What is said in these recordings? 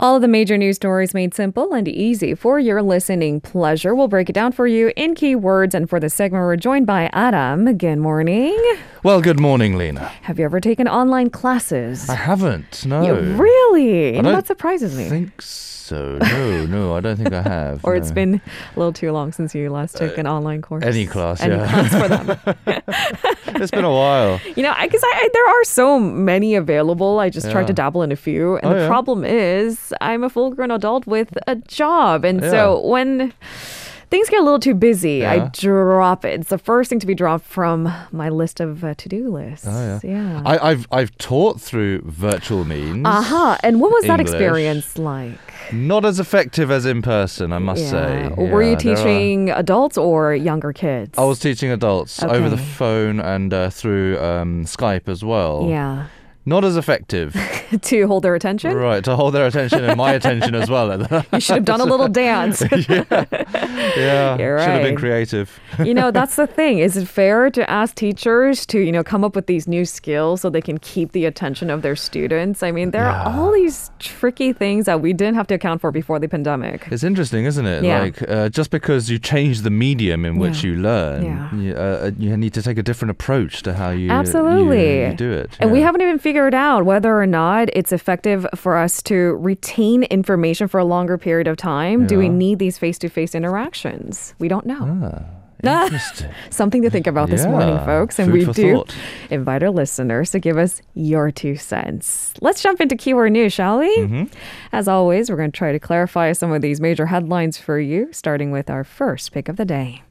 All of the major news stories made simple and easy for your listening pleasure. We'll break it down for you in keywords. And for the segment, we're joined by Adam. Good morning. Well, good morning, Lena. Have you ever taken online classes? I haven't. No. You really? That surprises me. think so. No, no, I don't think I have. or it's been a little too long since you last took uh, an online course. any class, Any yeah. class for them. it's been a while. You know, because I, I, there are so many available. I just tried to dabble in a few, and Oh, the yeah. problem is I'm a full-grown adult with a job, and so when things get a little too busy, I drop it. It's the first thing to be dropped from my list of uh, to-do lists. Oh, yeah. yeah. I, I've I've taught through virtual means. Aha! And what was that experience like? Not as effective as in person, I must say. Were you Yeah, there are- teaching adults or younger kids? I was teaching adults over the phone and uh, through um, Skype as well. Yeah. Not as effective. to hold their attention. right, to hold their attention and my attention as well. You should have done a little dance. yeah, You're should have been creative. you know, that's the thing. Is it fair to ask teachers to, you know, come up with these new skills so they can keep the attention of their students? I mean, there are all these tricky things that we didn't have to account for before the pandemic. It's interesting, isn't it? Yeah. Like, uh, just because you change the medium in which Yeah. you learn, Yeah. you, uh, you need to take a different approach to how you Absolutely. you, you do it. And we haven't even figured out whether or not it's effective for us to retain information for a longer period of time. Do we need these face to face interactions? We don't know. Ah. Something to think about this morning, folks. And Food we do thought. invite our listeners to give us your two cents. Let's jump into keyword news, shall we? Mm-hmm. As always, we're going to try to clarify some of these major headlines for you, starting with our first pick of the day.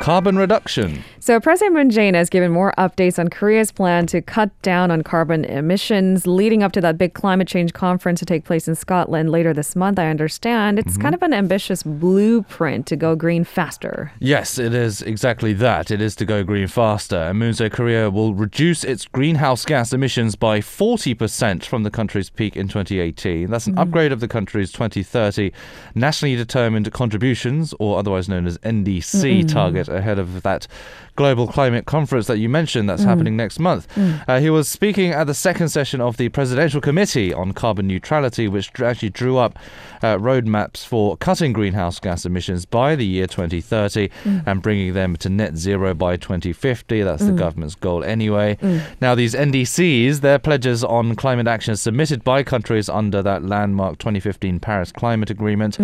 Carbon reduction. So, President Moon Jae-in has given more updates on Korea's plan to cut down on carbon emissions leading up to that big climate change conference to take place in Scotland later this month. I understand it's Mm-hmm. kind of an ambitious blueprint to go green faster. Yes, it is exactly that. It is to go green faster. And Moon Jae Korea will reduce its greenhouse gas emissions by 40% from the country's peak in 2018. That's an upgrade of the country's 2030 nationally determined contributions, or otherwise known as NDC, target ahead of that global climate conference that you mentioned that's happening next month. Uh, he was speaking at the second session of the Presidential Committee on Carbon Neutrality, which actually drew up uh, roadmaps for cutting greenhouse gas emissions by the year 2030 and bringing them to net zero by 2050. That's the government's goal anyway. Now, these NDCs, they're pledges on climate action submitted by countries under that landmark 2015 Paris Climate Agreement.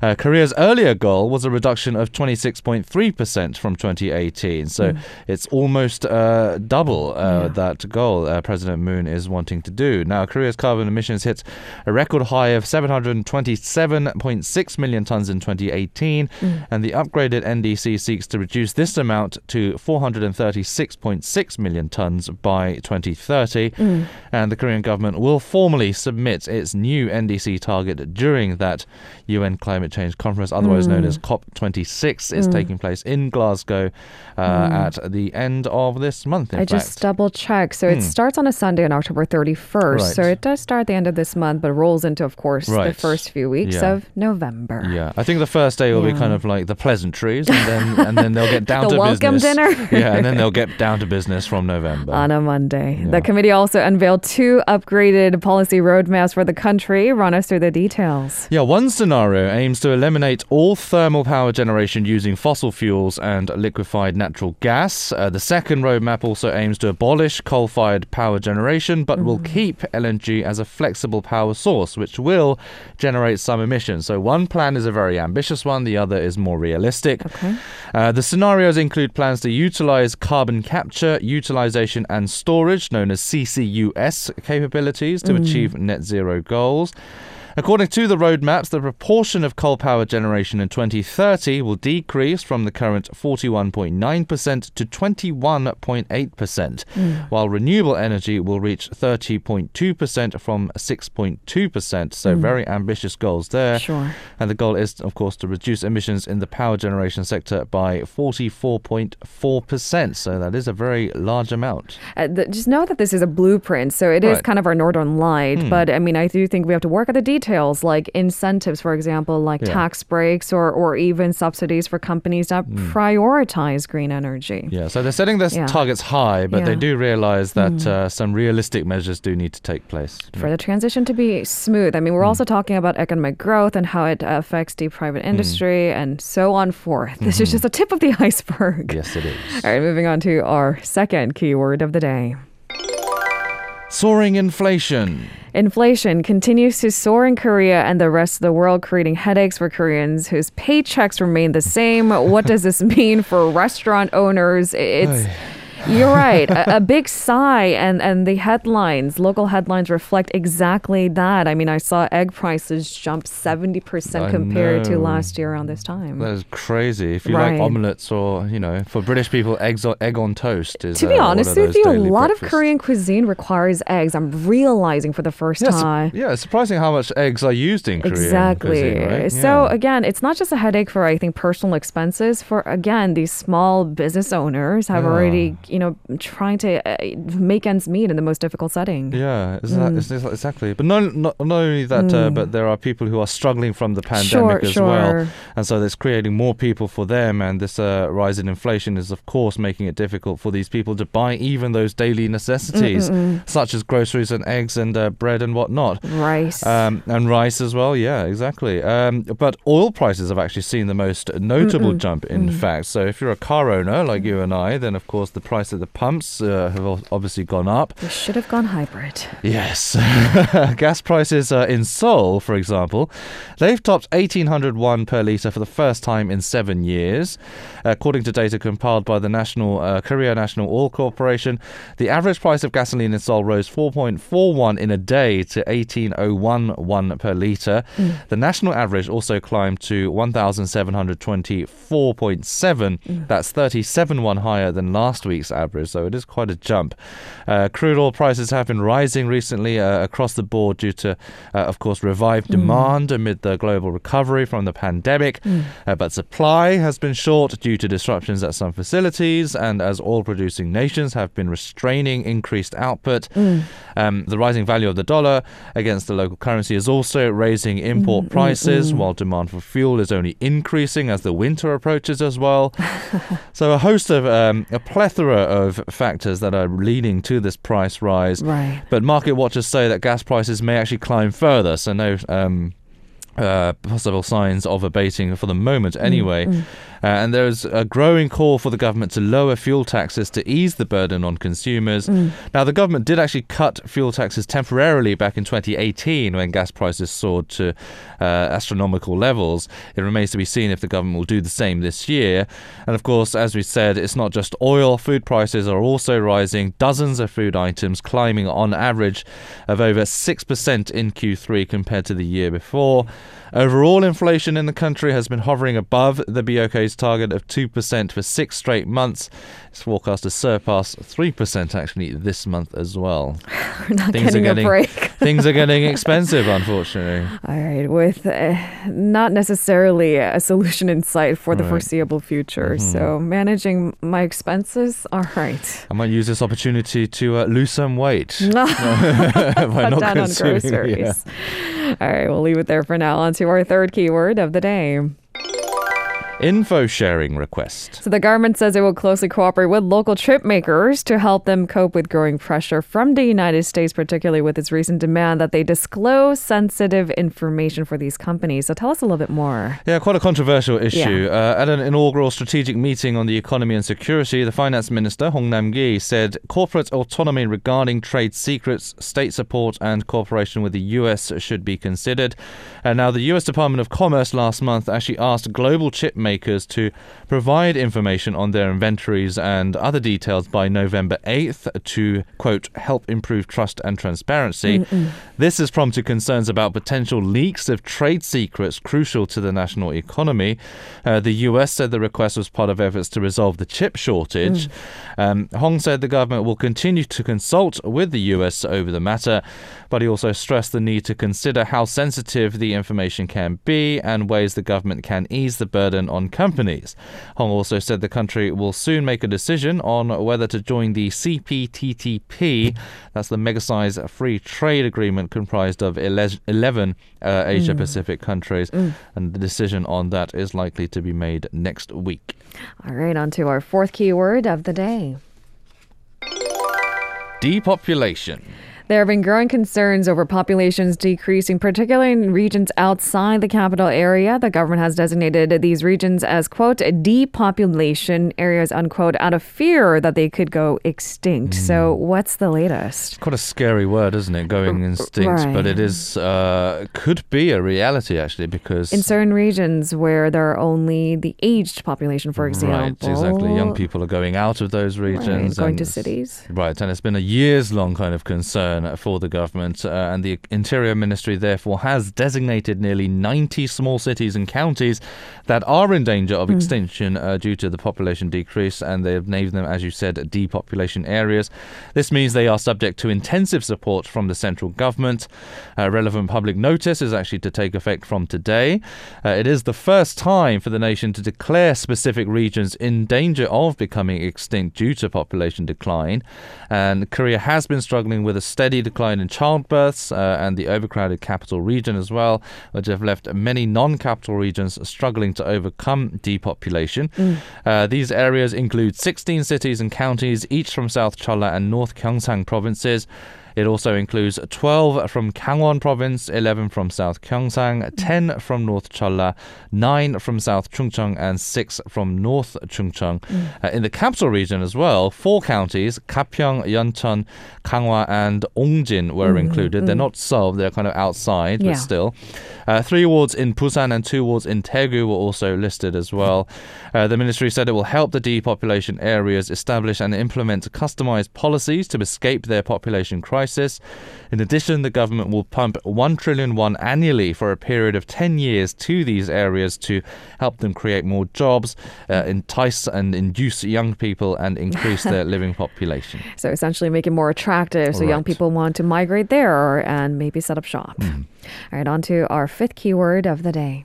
Uh, Korea's earlier goal was a reduction of 26.3% from 2018. So it's almost uh, double uh, Yeah. that goal uh, President Moon is wanting to do. Now, Korea's carbon emissions hit a record high of 727.6 million tons in 2018, and the upgraded NDC seeks to reduce this amount to 436.6 million tons by 2030. And the Korean government will formally submit its new NDC target during that UN climate change conference, otherwise known as COP26. It's taking place in Glasgow uh, at the end of this month. I fact. just double checked. So it Hmm. starts on a Sunday on October 31st. So it does start at the end of this month, but rolls into, of course, the first few weeks Yeah. of November. Yeah, I think the first day will be kind of like the pleasantries, and then and then they'll get down The to welcome business. dinner. yeah, and then they'll get down to business from November. On a Monday. Yeah. The committee also unveiled two upgraded policy roadmaps for the country. Run us through the details. Yeah, one scenario aims to eliminate all thermal power generation using fossil fuels and liquefied natural gas. Uh, the second roadmap also aims to abolish coal fired power generation, but will keep LNG as a flexible power source, which will generate some emissions. So, one plan is a very ambitious one, the other is more realistic. Okay. Uh, the scenarios include plans to utilize carbon capture, utilization, and storage, known as CCUS capabilities, to achieve net zero goals. According to the roadmaps, the proportion of coal power generation in 2030 will decrease from the current 41.9% to 21.8%, hmm. while renewable energy will reach 30.2% from 6.2%. So, hmm. very ambitious goals there. Sure. And the goal is, of course, to reduce emissions in the power generation sector by 44.4%. So that is a very large amount. Uh, th- just know that this is a blueprint, so it is Right. kind of our northern light. Hmm. But I mean, I do think we have to work at the details details like incentives, for example, like Yeah. tax breaks or, or even subsidies for companies that mm. prioritize green energy. Yeah, so they're setting their Yeah. targets high, but they do realize that mm. uh, some realistic measures do need to take place. For the transition to be smooth, I mean, we're mm. also talking about economic growth and how it affects the private industry and so on forth. This is mm-hmm. just the tip of the iceberg. Yes, it is. All right, moving on to our second keyword of the day. Soaring inflation. Inflation continues to soar in Korea and the rest of the world, creating headaches for Koreans whose paychecks remain the same. what does this mean for restaurant owners? It's you're right. A, a big sigh, and and the headlines, local headlines, reflect exactly that. I mean, I saw egg prices jump seventy percent I compared to last year around this time. That is crazy. If you Right. like omelets or, you know, for British people, eggs on, egg on toast is to be uh, one honest with you, a lot of. Korean cuisine requires eggs. I'm realizing for the first Yeah, su- time. yeah, it's surprising how much eggs are used in Korean Exactly. cuisine, right? So Yeah. again, it's not just a headache for I think personal expenses. For again, these small business owners have Yeah. already you know trying to uh, make ends meet in the most difficult setting. Yeah, is that, Mm. exactly. But not, not not only that, uh, but there are people who are struggling from the pandemic sure, as sure. well, and so it's creating more people for them. And this uh, rise in inflation is, of course, making it difficult for these people to buy even those daily necessities, such as groceries and eggs and uh, bread and whatnot. Rice. Um, and rice as well, yeah, exactly. Um, but oil prices have actually seen the most notable jump, in fact. So if you're a car owner like you and I, then of course the price at the pumps uh, have obviously gone up. we should have gone hybrid. Yes. Gas prices uh, in Seoul, for example, they've topped 1800 won per litre for the first time in seven years. According to data compiled by the National uh, Korea National Oil Corporation, the average price of gasoline in Seoul rose 4.41 in a day to 1801 won per litre. The national average also climbed to 1724.7. That's 37 won higher than last week's average, so it is quite a jump. Uh, crude oil prices have been rising recently uh, across the board due to, uh, of course, revived demand amid the global recovery from the pandemic. Uh, but supply has been short due to disruptions at some facilities, and as oil producing nations have been restraining increased output. Um, the rising value of the dollar against the local currency is also raising import prices, while demand for fuel is only increasing as the winter approaches as well. so, a host of um, a plethora of factors that are leading to this price rise. Right. But market watchers say that gas prices may actually climb further. So no um, uh, possible signs of abating for the moment, anyway. Uh, and there's a growing call for the government to lower fuel taxes to ease the burden on consumers. Now, the government did actually cut fuel taxes temporarily back in 2018 when gas prices soared to uh, astronomical levels. It remains to be seen if the government will do the same this year. And of course, as we said, it's not just oil. Food prices are also rising. Dozens of food items climbing on average of over 6% in Q3 compared to the year before. Overall inflation in the country has been hovering above the BOK's target of 2% for six straight months. It's forecast to surpass 3% actually this month as well. We're not Things are getting, getting- a break. Things are getting expensive, unfortunately. All right, with uh, not necessarily a solution in sight for the Right. foreseeable future. So managing my expenses, all right. I might use this opportunity to uh, lose some weight. No. by Cut not down on groceries. yeah. All right, we'll leave it there for now. On to our third keyword of the day. Info sharing request. So the government says it will closely cooperate with local chip makers to help them cope with growing pressure from the United States, particularly with its recent demand that they disclose sensitive information for these companies. So tell us a little bit more. Yeah, quite a controversial issue. Uh, at an inaugural strategic meeting on the economy and security, the finance minister, Hong Nam-ki, said corporate autonomy regarding trade secrets, state support, and cooperation with the U.S. should be considered. And now, the U.S. Department of Commerce last month actually asked global chip makers to provide information on their inventories and other details by November 8th to, quote, help improve trust and transparency. This has prompted concerns about potential leaks of trade secrets crucial to the national economy. Uh, the US said the request was part of efforts to resolve the chip shortage. Um, Hong said the government will continue to consult with the US over the matter, but he also stressed the need to consider how sensitive the information can be and ways the government can ease the burden on companies. Hong also said the country will soon make a decision on whether to join the CPTPP. That's the mega size free trade agreement comprised of 11 uh, Asia Pacific countries. And the decision on that is likely to be made next week. All right, on to our fourth keyword of the day. Depopulation. There have been growing concerns over populations decreasing, particularly in regions outside the capital area. The government has designated these regions as, quote, depopulation areas, unquote, out of fear that they could go extinct. So, what's the latest? Quite a scary word, isn't it? Going extinct, right. but it is uh, could be a reality actually because In certain regions where there are only the aged population, for example. right, exactly, young people are going out of those Right, regions, going and to cities. Right, and it's been a years long kind of concern for the government, uh, and the Interior Ministry therefore has designated nearly 90 small cities and counties that are in danger of extinction uh, due to the population decrease, and they have named them, as you said, depopulation areas. This means they are subject to intensive support from the central government. Uh, relevant public notice is actually to take effect from today. Uh, it is the first time for the nation to declare specific regions in danger of becoming extinct due to population decline. And Korea has been struggling with a steady decline in childbirths uh, and the overcrowded capital region as well, which have left many non capital regions struggling to overcome depopulation. Uh, these areas include 16 cities and counties, each from South Cholla and North Gyeongsang provinces. It also includes 12 from Gangwon province, 11 from South Gyeongsang, 10 from North Cholla, 9 from South Chungcheong, and 6 from North Chungcheong. Uh, in the capital region as well, four counties, Gapyeong, Yeoncheon, Ganghwa, and Ongjin were included. They're not solved, they're kind of outside, Yeah. but still. Uh, three wards in Busan and two wards in Daegu were also listed as well. Uh, the ministry said it will help the depopulation areas establish and implement customized policies to escape their population crisis. In addition, the government will pump 1 trillion won annually for a period of 10 years to these areas to help them create more jobs, uh, entice and induce young people, and increase their living population. So, essentially, make it more attractive so young people want to migrate there and maybe set up shop. Mm-hmm. All right, on to our fifth keyword of the day.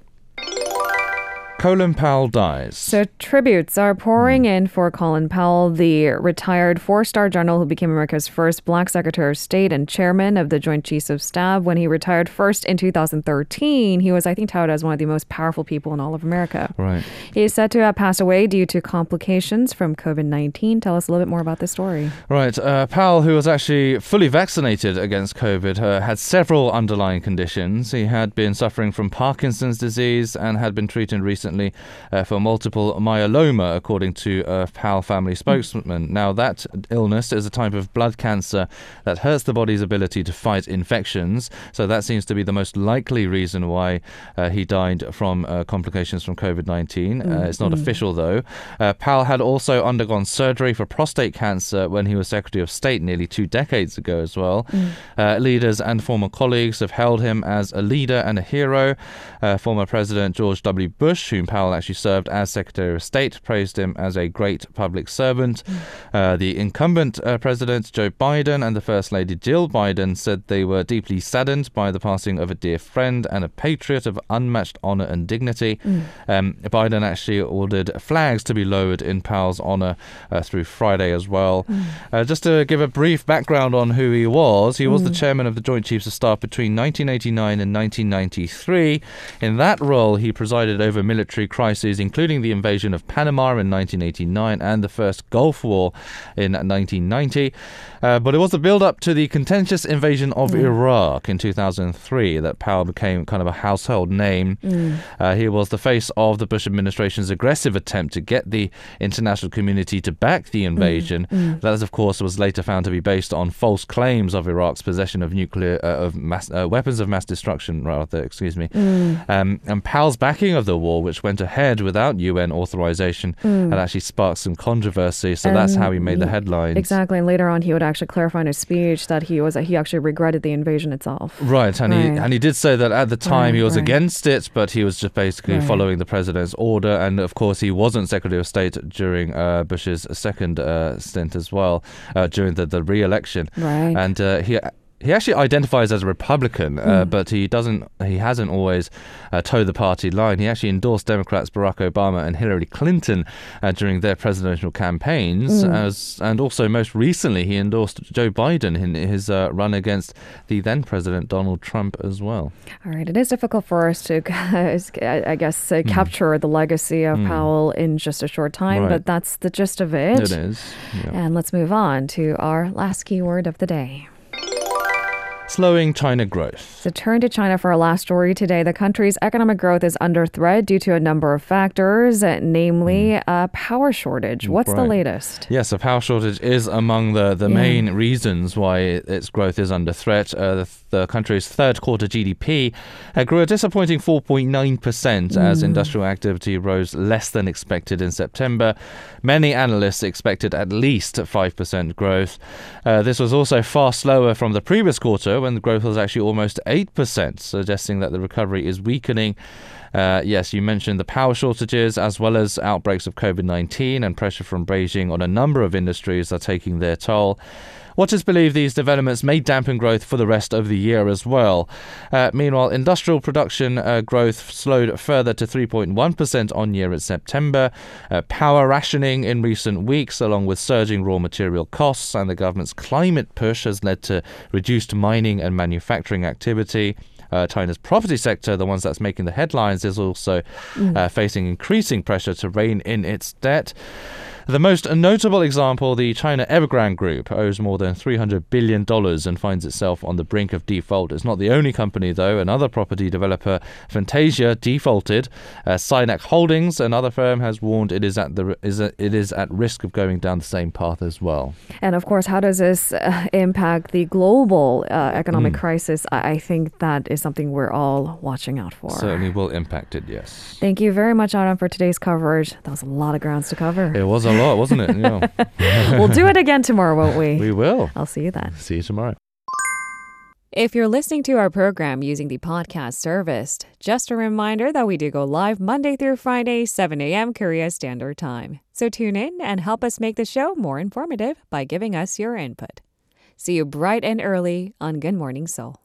Colin Powell dies. So tributes are pouring Hmm. in for Colin Powell, the retired four-star general who became America's first black Secretary of State and chairman of the Joint Chiefs of Staff. When he retired first in 2013, he was, I think, touted as one of the most powerful people in all of America. Right. He is said to have passed away due to complications from COVID-19. Tell us a little bit more about this story. Right. Uh, Powell, who was actually fully vaccinated against COVID, uh, had several underlying conditions. He had been suffering from Parkinson's disease and had been treated recently uh, for multiple myeloma, according to a Powell family spokesman. Now, that illness is a type of blood cancer that hurts the body's ability to fight infections. So that seems to be the most likely reason why uh, he died from uh, complications from COVID 19. Uh, it's not official, though. Uh, Powell had also undergone surgery for prostate cancer when he was Secretary of State nearly two decades ago, as well. Uh, leaders and former colleagues have held him as a leader and a hero. Former President George W. Bush, whom Powell actually served as Secretary of State, praised him as a great public servant. Uh, the incumbent uh, President Joe Biden and the First Lady Jill Biden said they were deeply saddened by the passing of a dear friend and a patriot of unmatched honor and dignity. Um, Biden actually ordered flags to be lowered in Powell's honor uh, through Friday as well. Uh, just to give a brief background on who he was, he was the chairman of the Joint Chiefs of Staff between 1989 and 1993. In that role, he presided over military crises, including the invasion of Panama in 1989 and the first Gulf War in 1990. Uh, but it was the build up to the contentious invasion of Iraq in 2003 that Powell became kind of a household name. Uh, he was the face of the Bush administration's aggressive attempt to get the international community to back the invasion. That, of course, was later found to be based on false claims of Iraq's possession of nuclear uh, of mass, uh, weapons of mass destruction. Rather, excuse me. Um, and Powell's backing of the war, which went ahead without UN authorization, and actually sparked some controversy. So that's how he made the headlines. Exactly, and later on, he would actually clarify in his speech that he was he actually regretted the invasion itself. Right, and he and he did say that at the time he was right. against it, but he was just basically Right. following the president's order. And of course, he wasn't Secretary of State during uh, Bush's second uh, stint as well, uh, during the, the re-election. Right. And uh, he he actually identifies as a Republican, uh, but he doesn't. He hasn't always uh, toed the party line. He actually endorsed Democrats Barack Obama and Hillary Clinton uh, during their presidential campaigns, as and also most recently he endorsed Joe Biden in his uh, run against the then president Donald Trump as well. All right, it is difficult for us to, I guess, uh, capture the legacy of Powell in just a short time, Right. but that's the gist of it. It is. Yeah. And let's move on to our last keyword of the day. Slowing China growth. So turn to China for our last story today. The country's economic growth is under threat due to a number of factors, namely a power shortage. What's the latest? Yes, a power shortage is among the, the Yeah. main reasons why its growth is under threat. Uh, the, the country's third quarter GDP uh, grew a disappointing 4.9% as industrial activity rose less than expected in September. Many analysts expected at least 5% growth. Uh, this was also far slower from the previous quarter when the growth was actually almost 8%, suggesting that the recovery is weakening. Uh, yes, you mentioned the power shortages as well as outbreaks of COVID 19 and pressure from Beijing on a number of industries are taking their toll. Watchers believe these developments may dampen growth for the rest of the year as well. Uh, meanwhile, industrial production uh, growth slowed further to 3.1% on year in September. Uh, power rationing in recent weeks, along with surging raw material costs and the government's climate push, has led to reduced mining and manufacturing activity. Uh, China's property sector, the ones that's making the headlines, is also uh, facing increasing pressure to rein in its debt. The most notable example, the China Evergrande Group, owes more than $300 billion and finds itself on the brink of default. It's not the only company, though. Another property developer, Fantasia, defaulted. Uh, Holdings, another firm, has warned it is at the is a, it is at risk of going down the same path as well. And of course, how does this uh, impact the global uh, Mm. economic crisis? I-, I think that is something we're all watching out for. Certainly will impact it, yes. Thank you very much, Adam, for today's coverage. That was a lot of grounds to cover. It was a lot, wasn't it? Yeah. we'll do it again tomorrow, won't we? we will. I'll see you then. See you tomorrow. If you're listening to our program using the podcast service, just a reminder that we do go live Monday through Friday, 7 a.m. Korea Standard Time. So tune in and help us make the show more informative by giving us your input. See you bright and early on Good Morning Seoul.